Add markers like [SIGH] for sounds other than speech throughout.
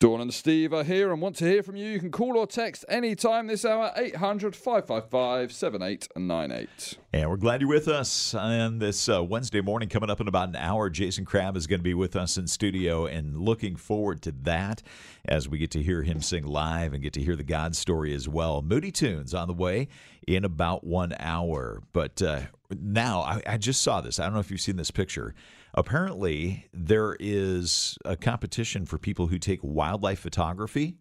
Dawn and Steve are here and want to hear from you. You can call or text anytime this hour, 800 555 7898. And we're glad you're with us on this uh, Wednesday morning. Coming up in about an hour, Jason Crabb is going to be with us in studio and looking forward to that as we get to hear him sing live and get to hear the God story as well. Moody Tunes on the way in about one hour. But uh, now, I, I just saw this. I don't know if you've seen this picture. Apparently, there is a competition for people who take wildlife photography,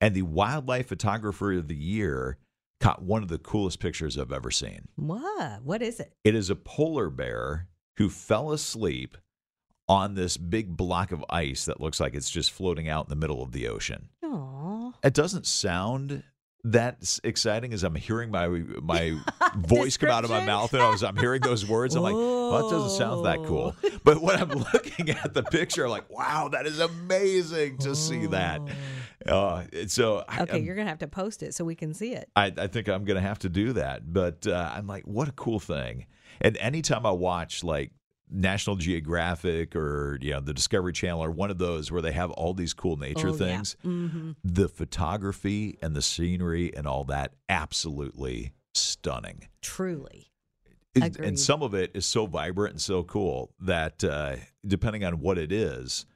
and the wildlife photographer of the year caught one of the coolest pictures I've ever seen. What? What is it? It is a polar bear who fell asleep on this big block of ice that looks like it's just floating out in the middle of the ocean. Aw. It doesn't sound that s- exciting as I'm hearing my my [LAUGHS] voice come out of my mouth and I was I'm hearing those words. I'm like, well, that doesn't sound that cool. [LAUGHS] But when I'm looking at the picture, I'm like, wow, that is amazing to see that. Uh, so I, Okay, I'm- you're gonna have to post it so we can see it. I, I think I'm going to have to do that. But uh, I'm like, what a cool thing. And anytime I watch like National Geographic or, you know, the Discovery Channel or one of those where they have all these cool nature Oh, yeah. things, Mm-hmm. the photography and the scenery and all that, absolutely stunning. Truly. It- and some of it is so vibrant and so cool that uh, depending on what it is,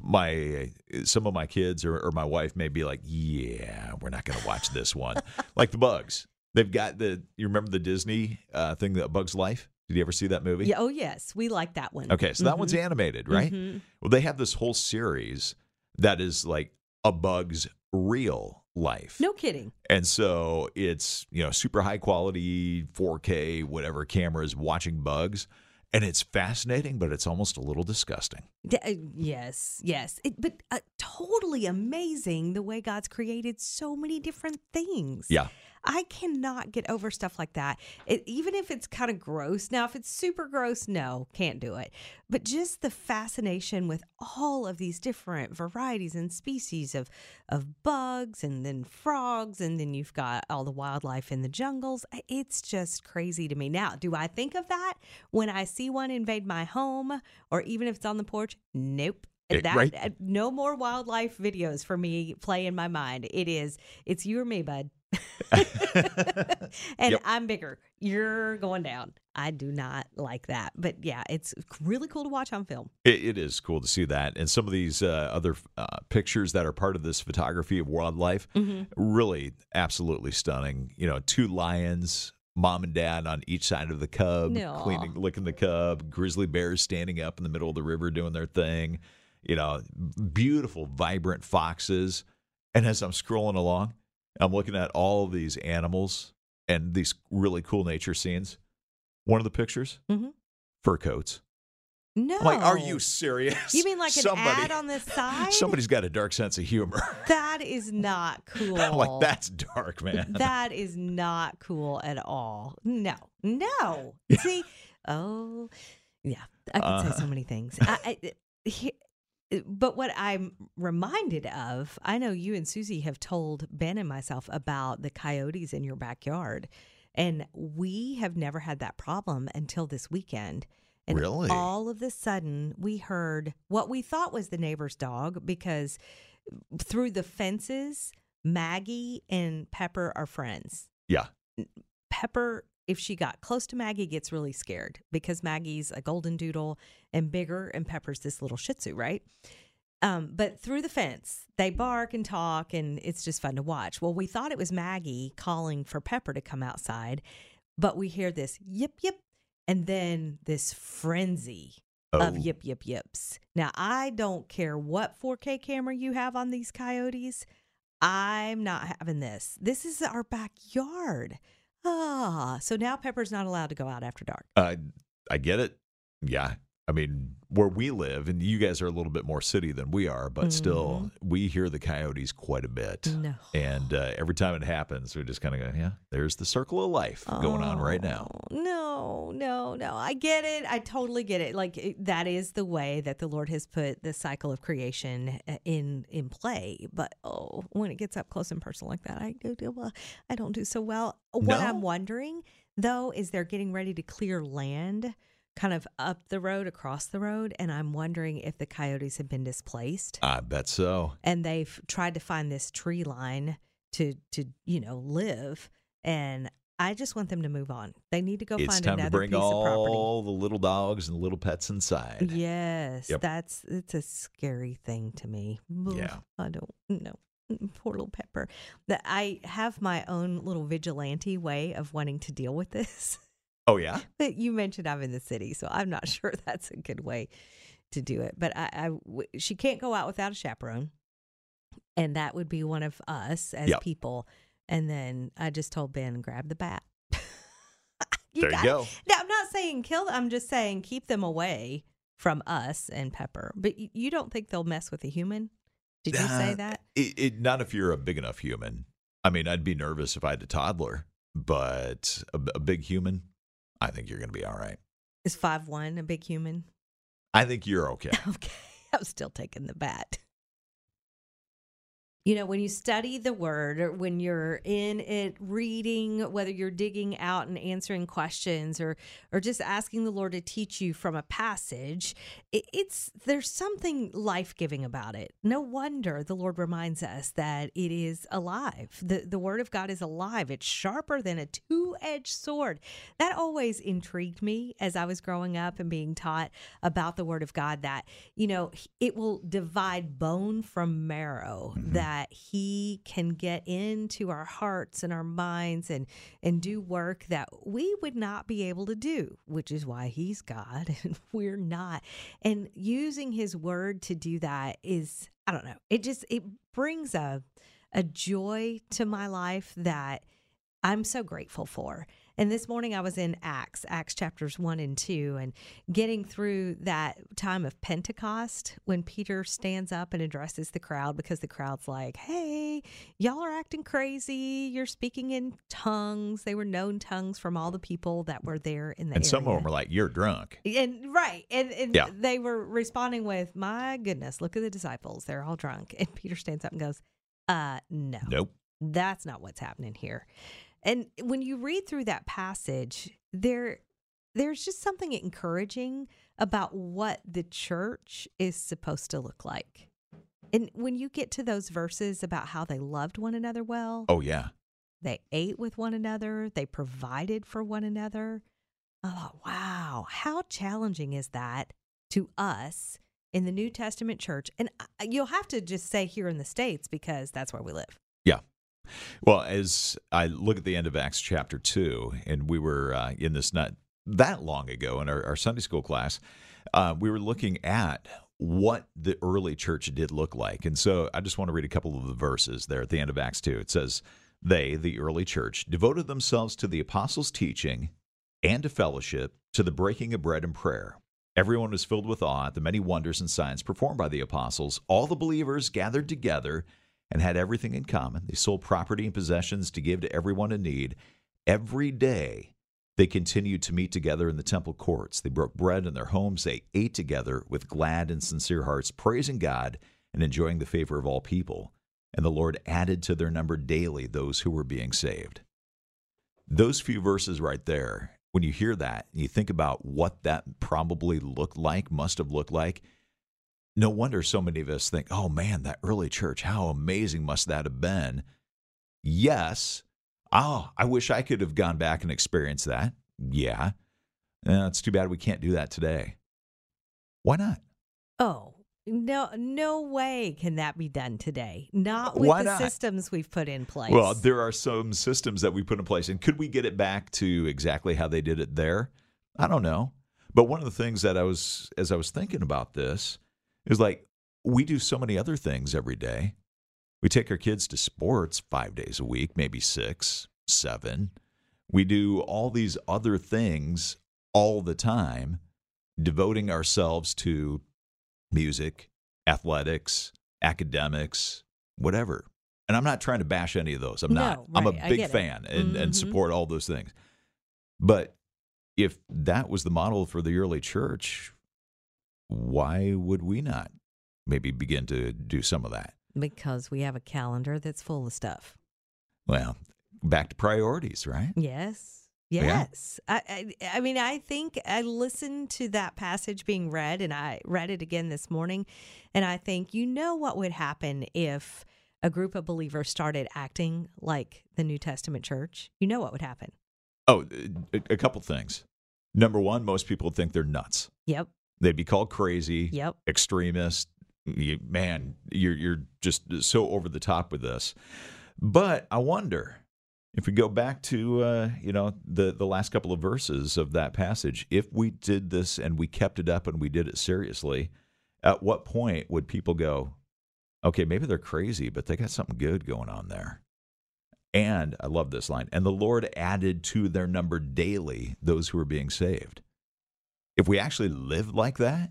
my some of my kids or, or my wife may be like, "Yeah, we're not going to watch this one." [LAUGHS] like the Bugs, they've got the. You remember the Disney uh, thing, that Bugs Life? Did you ever see that movie? Yeah. Oh yes, we like that one. Okay, so that one's Mhm. animated, right? Mhm. Well, they have this whole series that is like a Bug's real life. No kidding. And so it's, you know, super high quality 4K, whatever cameras watching bugs. And it's fascinating, but it's almost a little disgusting. D- uh, yes, yes. It, but uh, totally amazing the way God's created so many different things. Yeah. I cannot get over stuff like that. It, even if it's kind of gross. Now, if it's super gross, no, can't do it. But just the fascination with all of these different varieties and species of of bugs, and then frogs, and then you've got all the wildlife in the jungles. It's just crazy to me. Now, do I think of that when I see one invade my home, or even if it's on the porch? Nope. Eh, That, right. uh, no more wildlife videos for me play in my mind. It is, it's you or me, bud. [LAUGHS] and Yep. I'm bigger. You're going down. I do not like that. But yeah, it's really cool to watch on film. It, it is cool to see that. And some of these uh, other uh, pictures that are part of this photography of wildlife, really absolutely stunning. You know, two lions, mom and dad on each side of the cub, cleaning, licking the cub, grizzly bears standing up in the middle of the river doing their thing. You know, beautiful, vibrant foxes. And as I'm scrolling along, I'm looking at all of these animals and these really cool nature scenes. One of the pictures, Mhm. fur coats. No. I'm like, are you serious? You mean like an Somebody- ad on the [LAUGHS] side? Somebody's got a dark sense of humor. [LAUGHS] That is not cool. [LAUGHS] I'm like, that's dark, man. That is not cool at all. No, no. See, oh, yeah, I could Uh. say so many things. I, I, he, but what I'm reminded of, I know you and Susie have told Ben and myself about the coyotes in your backyard, and we have never had that problem until this weekend. And Really? all of a sudden, we heard what we thought was the neighbor's dog because through the fences, Maggie and Pepper are friends. yeah. Pepper, if she got close to Maggie, gets really scared because Maggie's a golden doodle and bigger, and Pepper's this little Shih Tzu, right? Um, but through the fence, they bark and talk, and it's just fun to watch. Well, we thought it was Maggie calling for Pepper to come outside, but we hear this yip yip, and then this frenzy Oh, of yip yip yips. Now, I don't care what 4K camera you have on these coyotes. I'm not having this. This is our backyard. Ah, so now Pepper's not allowed to go out after dark. uh, I get it. Yeah. I mean, where we live, and you guys are a little bit more city than we are, but still, we hear the coyotes quite a bit. Mm-hmm. No. And uh, every time it happens, we just kind of go, yeah, there's the circle of life going on right now. Oh, No, no, no. I get it. I totally get it. Like it, that is the way that the Lord has put the cycle of creation uh, in in play. But oh, when it gets up close and personal like that, I do, do well. I don't do so well. What No? I'm wondering though is they're getting ready to clear land kind of up the road, across the road, and I'm wondering if the coyotes have been displaced I bet so. and they've tried to find this tree line to to you know live and I just want them to move on. They need to go it's find time another to bring piece of property. all the little dogs and little pets inside. Yes, Yep. that's it's a scary thing to me. Yeah. I don't know. [LAUGHS] Poor little Pepper. That I have my own little vigilante way of wanting to deal with this. [LAUGHS] Oh yeah. But you mentioned I'm in the city, so I'm not [LAUGHS] sure that's a good way to do it. But I, I w- she can't go out without a chaperone, and that would be one of us as Yep. people. And then I just told Ben, grab the bat. [LAUGHS] there got- you go. Now, I'm not saying kill them. I'm just saying keep them away from us and Pepper. But y- you don't think they'll mess with a human? Did you say Uh, that? It, it, not if you're a big enough human. I mean, I'd be nervous if I had a toddler, but a, a big human, I think you're going to be all right. Is five one a big human? I think you're okay. [LAUGHS] Okay. I'm still taking the bat. You know, when you study the word or when you're in it reading, whether you're digging out and answering questions or or just asking the Lord to teach you from a passage, it, it's there's something life-giving about it. No wonder the Lord reminds us that it is alive. The the word of God is alive. It's sharper than a two-edged sword. That always intrigued me as I was growing up and being taught about the word of God that, you know, it will divide bone from marrow, mm-hmm. that he can get into our hearts and our minds and and do work that we would not be able to do, which is why he's God [LAUGHS] and we're not. And using his word to do that is I don't know. It just it brings a a joy to my life that I'm so grateful for. And this morning I was in Acts, Acts chapters 1 and 2, and getting through that time of Pentecost when Peter stands up and addresses the crowd because the crowd's like, hey, y'all are acting crazy. You're speaking in tongues. They were known tongues from all the people that were there in the and some of them were like, you're drunk. And right. And, and Yeah. they were responding with, My goodness, look at the disciples. They're all drunk. And Peter stands up and goes, Uh, no. Nope. That's not what's happening here. And when you read through that passage, there there's just something encouraging about what the church is supposed to look like. And when you get to those verses about how they loved one another well, Oh, yeah. they ate with one another, they provided for one another. I thought, wow, how challenging is that to us in the New Testament church? And uh, you'll have to just say here in the States because that's where we live. Yeah. Well, as I look at the end of Acts chapter 2, and we were uh, in this not that long ago in our, our Sunday school class, uh, we were looking at what the early church did look like. And so I just want to read a couple of the verses there at the end of Acts 2. It says, They, the early church, devoted themselves to the apostles' teaching and to fellowship, to the breaking of bread and prayer. Everyone was filled with awe at the many wonders and signs performed by the apostles. All the believers gathered together and had everything in common. They sold property and possessions to give to everyone in need. Every day they continued to meet together in the temple courts. They broke bread in their homes. They ate together with glad and sincere hearts, praising God and enjoying the favor of all people. And the Lord added to their number daily those who were being saved. Those few verses right there, when you hear that, and you think about what that probably looked like, must have looked like, no wonder so many of us think, oh man, that early church, how amazing must that have been? Yes. Oh, I wish I could have gone back and experienced that. Yeah. Uh, it's too bad we can't do that today. Why not? Oh, no, no way can that be done today. Not with Why the not? systems we've put in place. Well, there are some systems that we put in place, and could we get it back to exactly how they did it there? I don't know. But one of the things that I was, as I was thinking about this, is like we do so many other things every day. We take our kids to sports five days a week, maybe six, seven. We do all these other things all the time, devoting ourselves to music, athletics, academics, whatever. And I'm not trying to bash any of those. I'm not. No, I'm a big fan and, and Mhm. support all those things. But if that was the model for the early church, why would we not maybe begin to do some of that? because we have a calendar that's full of stuff. Well, back to priorities, right? Yes. Yes. I, I I mean I think I listened to that passage being read and I read it again this morning and I think you know what would happen if a group of believers started acting like the New Testament church. You know what would happen. Oh, a, a couple things. Number one, most people think they're nuts. Yep. They'd be called crazy, Yep. extremist. You, man, you're you're just so over the top with this. But I wonder if we go back to uh, you know the the last couple of verses of that passage, if we did this and we kept it up and we did it seriously, at what point would people go, okay, maybe they're crazy, but they got something good going on there? And I love this line. And the Lord added to their number daily those who were being saved. If we actually lived like that,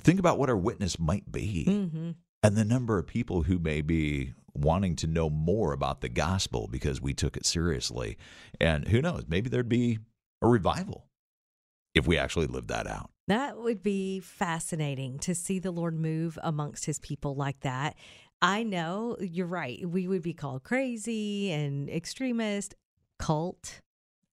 think about what our witness might be Mm-hmm. and the number of people who may be wanting to know more about the gospel because we took it seriously. And who knows, maybe there'd be a revival if we actually lived that out. That would be fascinating to see the Lord move amongst his people like that. I know you're right. We would be called crazy and extremist, cult.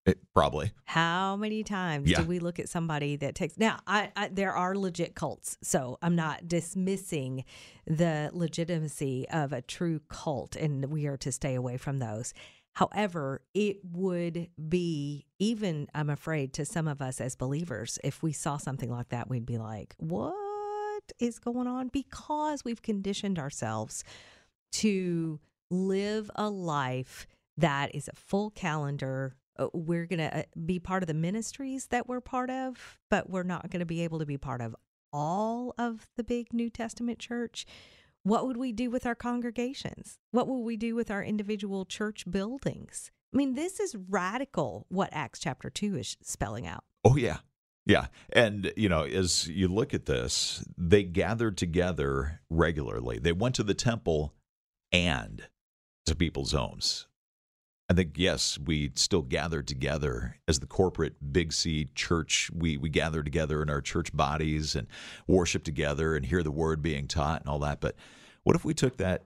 It, probably. How many times Yeah. do we look at somebody that takes now? I, I there are legit cults, so I'm not dismissing the legitimacy of a true cult, and we are to stay away from those. However, it would be even, I'm afraid, to some of us as believers, if we saw something like that, we'd be like, "What is going on?" Because we've conditioned ourselves to live a life that is a full calendar. Uh, We're going to be part of the ministries that we're part of, but we're not going to be able to be part of all of the big New Testament church. What would we do with our congregations? What will we do with our individual church buildings? I mean, this is radical what Acts chapter 2 is spelling out. Oh, yeah. Yeah. And, you know, as you look at this, they gathered together regularly. They went to the temple and to people's homes. I think, yes, we still gather together as the corporate Big C church. We, we gather together in our church bodies and worship together and hear the word being taught and all that. But what if we took that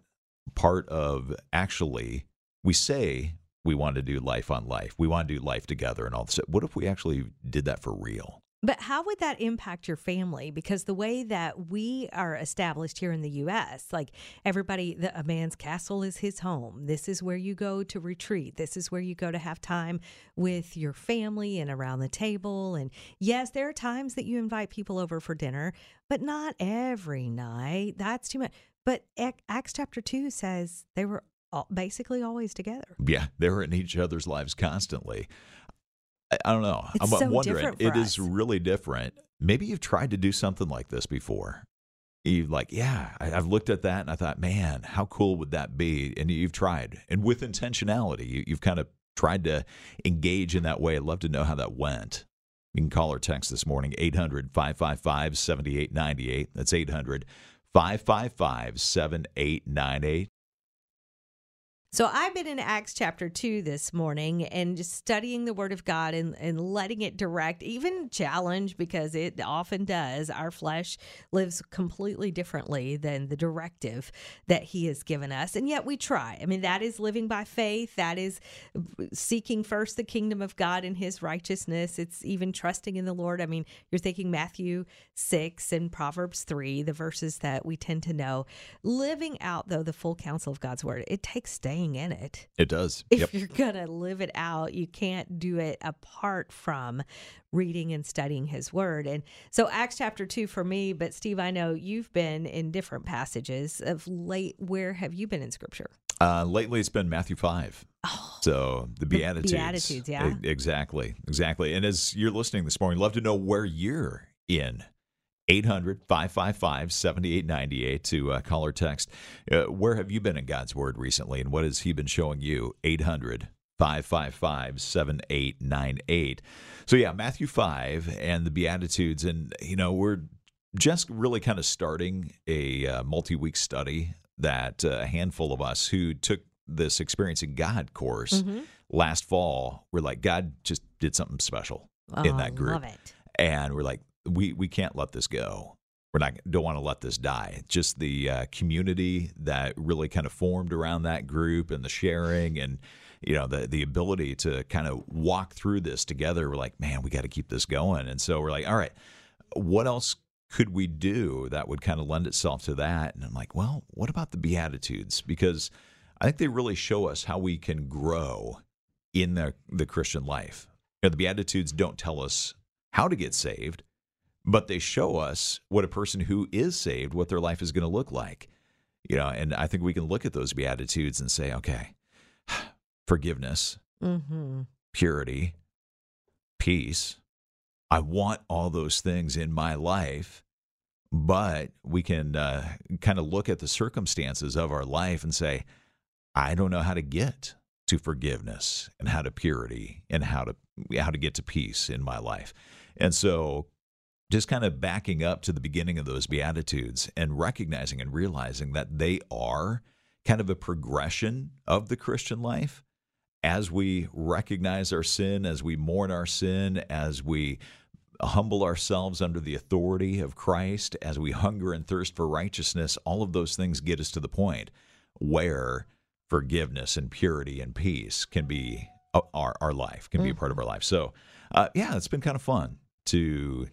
part of actually, we say we want to do life on life, we want to do life together and all this. What if we actually did that for real? But how would that impact your family? Because the way that we are established here in the U.S., like everybody, the, a man's castle is his home. This is where you go to retreat. This is where you go to have time with your family and around the table. And yes, there are times that you invite people over for dinner, but not every night. That's too much. But Acts chapter 2 says they were all, basically always together. Yeah, they're in each other's lives constantly. I, I don't know. It's I'm so wondering. It for is really different. Maybe you've tried to do something like this before. You like, yeah, I, I've looked at that and I thought, man, how cool would that be? And you've tried, and with intentionality, you, you've kind of tried to engage in that way. I'd love to know how that went. You can call or text this morning, 800 555 7898. That's 800 555 7898. So I've been in Acts chapter 2 this morning and just studying the word of God and, and letting it direct, even challenge, because it often does. Our flesh lives completely differently than the directive that he has given us. And yet we try. I mean, that is living by faith. That is seeking first the kingdom of God and his righteousness. It's even trusting in the Lord. I mean, you're thinking Matthew 6 and Proverbs 3, the verses that we tend to know. Living out, though, the full counsel of God's word, it takes staying in it. It does. If Yep. you're going to live it out, you can't do it apart from reading and studying his word. And so, Acts chapter 2 for me, but Steve, I know you've been in different passages of late. Where have you been in scripture? Uh, lately, it's been Matthew 5. So the Beatitudes. Beatitudes, yeah. Exactly. Exactly. And as you're listening this morning, love to know where you're in. 800 555 7898 to uh, call or text. Uh, where have you been in God's Word recently, and what has He been showing you? 800 555 7898. So, yeah, Matthew 5 and the Beatitudes. And, you know, we're just really kind of starting a uh, multi week study that uh, a handful of us who took this Experiencing God course Mm-hmm. last fall, we're like, God just did something special in that group Oh, it. and we're like we we can't let this go we're not don't want to let this die just the uh, community that really kind of formed around that group and the sharing and you know the the ability to kind of walk through this together. We're like, man, we got to keep this going, and so we're like, all right, what else could we do that would kind of lend itself to that? And I'm like, well, what about the Beatitudes? Because I think they really show us how we can grow in the, the Christian life. You know, the Beatitudes don't tell us how to get saved, but they show us what a person who is saved, what their life is going to look like. You know, and I think we can look at those Beatitudes and say, okay, [SIGHS] forgiveness, Mm-hmm. purity, peace. I want all those things in my life, but we can uh, kind of look at the circumstances of our life and say, I don't know how to get to forgiveness and how to purity and how to how to get to peace in my life. And so just kind of backing up to the beginning of those beatitudes and recognizing and realizing that they are kind of a progression of the Christian life as we recognize our sin, as we mourn our sin, as we humble ourselves under the authority of Christ, as we hunger and thirst for righteousness, all of those things get us to the point where forgiveness and purity and peace can be uh, our, our life, can be a part of our life. So, uh, yeah, it's been kind of fun to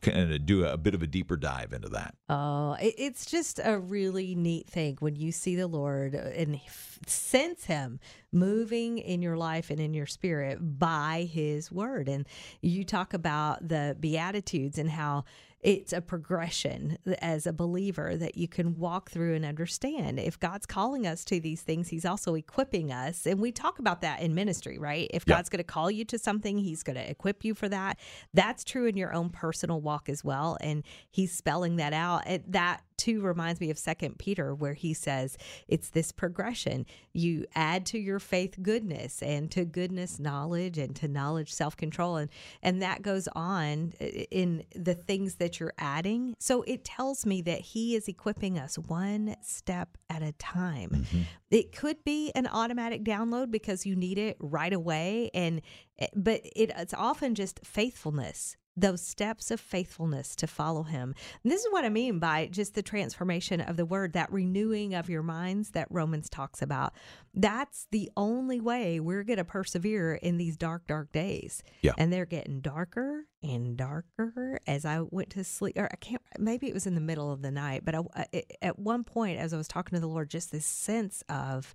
kind of do a, bit of a deeper dive into that. Oh, it, it's just a really neat thing when you see the Lord uh, and f- sense Him moving in your life and in your spirit by His Word. And you talk about the Beatitudes and how it's a progression as a believer that you can walk through and understand. If God's calling us to these things, He's also equipping us. And we talk about that in ministry, right? If Yeah. God's going to call you to something, He's going to equip you for that. That's true in your own personal walk as well. And He's spelling that out. And that too reminds me of Second Peter, where he says it's this progression. You add to your faith goodness, and to goodness knowledge, and to knowledge self control, and and that goes on uh, in the things that you're adding. So it tells me that He is equipping us one step at a time. It could be an automatic download because you need it right away, and eh, but it, it's often just faithfulness those steps of faithfulness to follow him. And this is what I mean by just the transformation of the word, that renewing of your minds that Romans talks about. That's the only way we're going to persevere in these dark, dark days. Yeah. And they're getting darker and darker as I went to sleep. Or I can't, maybe it was in the middle of the night, but I, at one point, as I was talking to the Lord, just this sense of,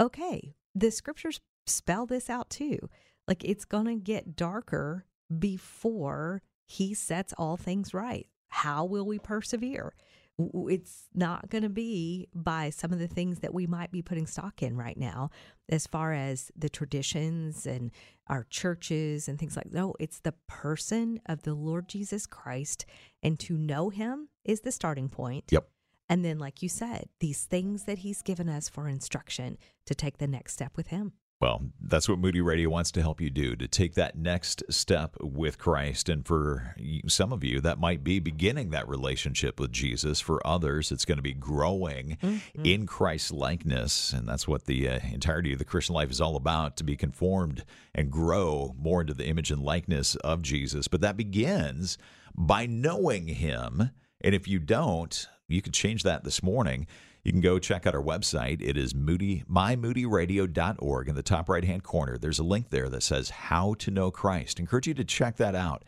okay, the scriptures spell this out too. Like it's going to get darker before he sets all things right. How will we persevere? It's not going to be by some of the things that we might be putting stock in right now, as far as the traditions and our churches and things like no, it's the person of the Lord Jesus Christ. And to know him is the starting point. Yep. And then, like you said, these things that he's given us for instruction to take the next step with him. Well, that's what Moody Radio wants to help you do to take that next step with Christ. And for some of you, that might be beginning that relationship with Jesus. For others, it's going to be growing in Christ's likeness. And that's what the uh, entirety of the Christian life is all about to be conformed and grow more into the image and likeness of Jesus. But that begins by knowing Him. And if you don't, you could change that this morning. You can go check out our website. It is moody mymoodyradio.org. In the top right hand corner, there's a link there that says How to Know Christ. encourage you to check that out.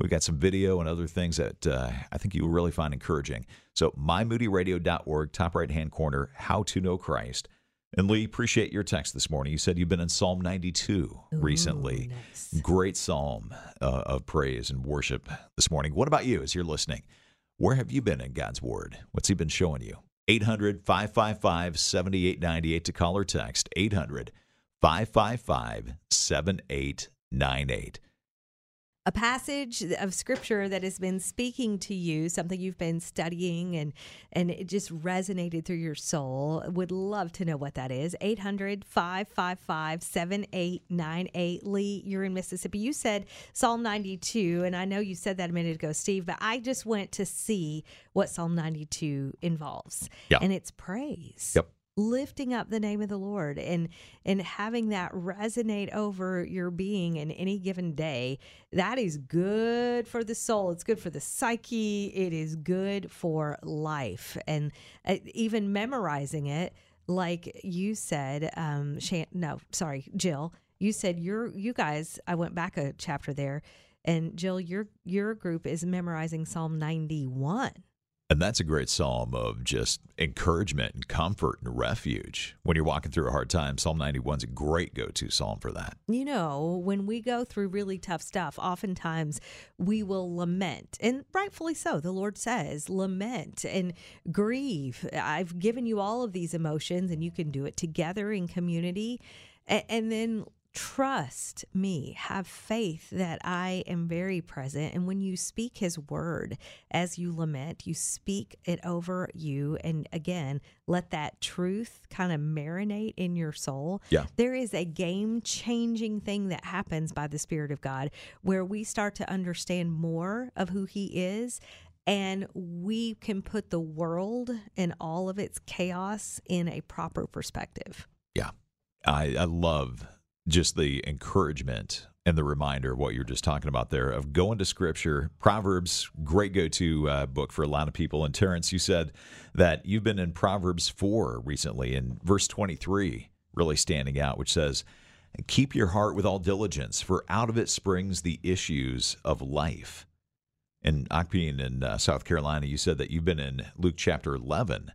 We've got some video and other things that uh, I think you will really find encouraging. So, mymoodyradio.org, top right hand corner, How to Know Christ. And Lee, appreciate your text this morning. You said you've been in Psalm 92 recently. nice. Great psalm uh, of praise and worship this morning. What about you as you're listening? Where have you been in God's Word? What's He been showing you? 800 555 7898 to call or text. 800 555 7898. A passage of scripture that has been speaking to you, something you've been studying and and it just resonated through your soul. Would love to know what that is. 800-555-7898. Lee, you're in Mississippi. You said Psalm 92 and I know you said that a minute ago, Steve, but I just went to see what Psalm 92 involves. Yeah. And it's praise Yep. Lifting up the name of the Lord and and having that resonate over your being in any given day that is good for the soul it's good for the psyche it is good for life and uh, even memorizing it like you said, um, Shan- no, sorry, Jill, you said you're you guys. I went back a chapter there, and Jill, your your group is memorizing Psalm 91. And that's a great psalm of just encouragement and comfort and refuge. When you're walking through a hard time, Psalm 91 is a great go to psalm for that. You know, when we go through really tough stuff, oftentimes we will lament, and rightfully so. The Lord says, lament and grieve. I've given you all of these emotions, and you can do it together in community. And then trust me, have faith that I am very present. And when you speak his word as you lament, you speak it over you. And again, let that truth kind of marinate in your soul. Yeah. There is a game changing thing that happens by the Spirit of God where we start to understand more of who he is. And we can put the world and all of its chaos in a proper perspective. Yeah. I, I love just the encouragement and the reminder of what you're just talking about there of going to scripture. Proverbs, great go to uh, book for a lot of people. And Terrence, you said that you've been in Proverbs 4 recently, and verse 23 really standing out, which says, Keep your heart with all diligence, for out of it springs the issues of life. And Akpeen in uh, South Carolina, you said that you've been in Luke chapter 11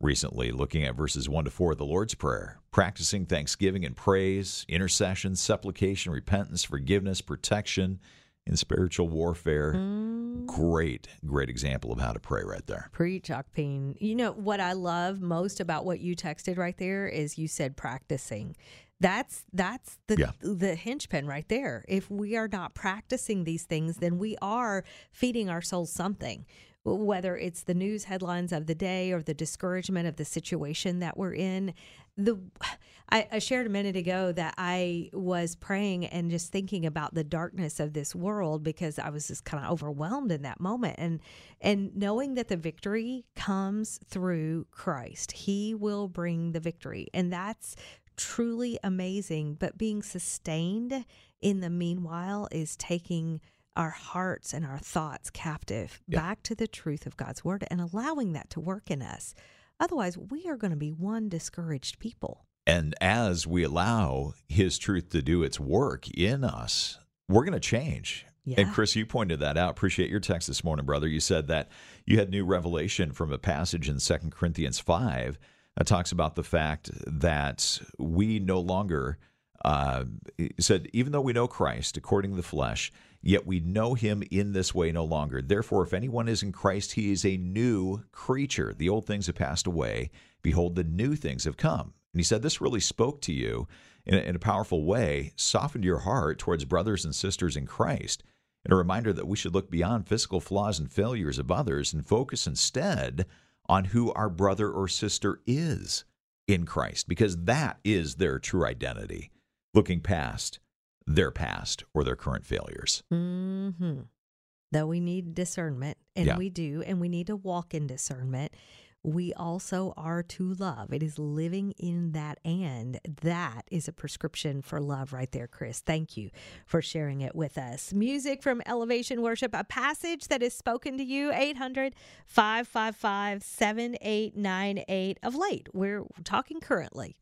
recently, looking at verses 1 to 4 of the Lord's Prayer, practicing thanksgiving and praise, intercession, supplication, repentance, forgiveness, protection and spiritual warfare. Mm. Great, great example of how to pray right there. Preach, Akpeen. You know what I love most about what you texted right there is you said practicing. That's that's the Yeah. the hinge pin right there. If we are not practicing these things, then we are feeding our souls something. Whether it's the news headlines of the day or the discouragement of the situation that we're in, the [SIGHS] I, I shared a minute ago that I was praying and just thinking about the darkness of this world because I was just kind of overwhelmed in that moment and and knowing that the victory comes through Christ. He will bring the victory. And that's truly amazing, but being sustained in the meanwhile is taking our hearts and our thoughts captive Yeah. back to the truth of God's word and allowing that to work in us. Otherwise, we are going to be one discouraged people. And as we allow His truth to do its work in us, we're going to change. And Chris, you pointed that out. Appreciate your text this morning, brother. You said that you had new revelation from a passage in 2 Corinthians 5 that talks about the fact that we no longer, uh, said, even though we know Christ according to the flesh, yet we know him in this way no longer. Therefore, if anyone is in Christ, he is a new creature. The old things have passed away. Behold, the new things have come. And he said, This really spoke to you in a, in a powerful way, softened your heart towards brothers and sisters in Christ, and a reminder that we should look beyond physical flaws and failures of others and focus instead on who our brother or sister is in Christ, because that is their true identity, looking past their past or their current failures. Mm-hmm. Though we need discernment, and Yeah. we do, and we need to walk in discernment, we also are to love. It is living in that, and that is a prescription for love right there, Chris. Thank you for sharing it with us. Music from Elevation Worship, a passage that is spoken to you, 800 555 7898 of late. We're talking currently.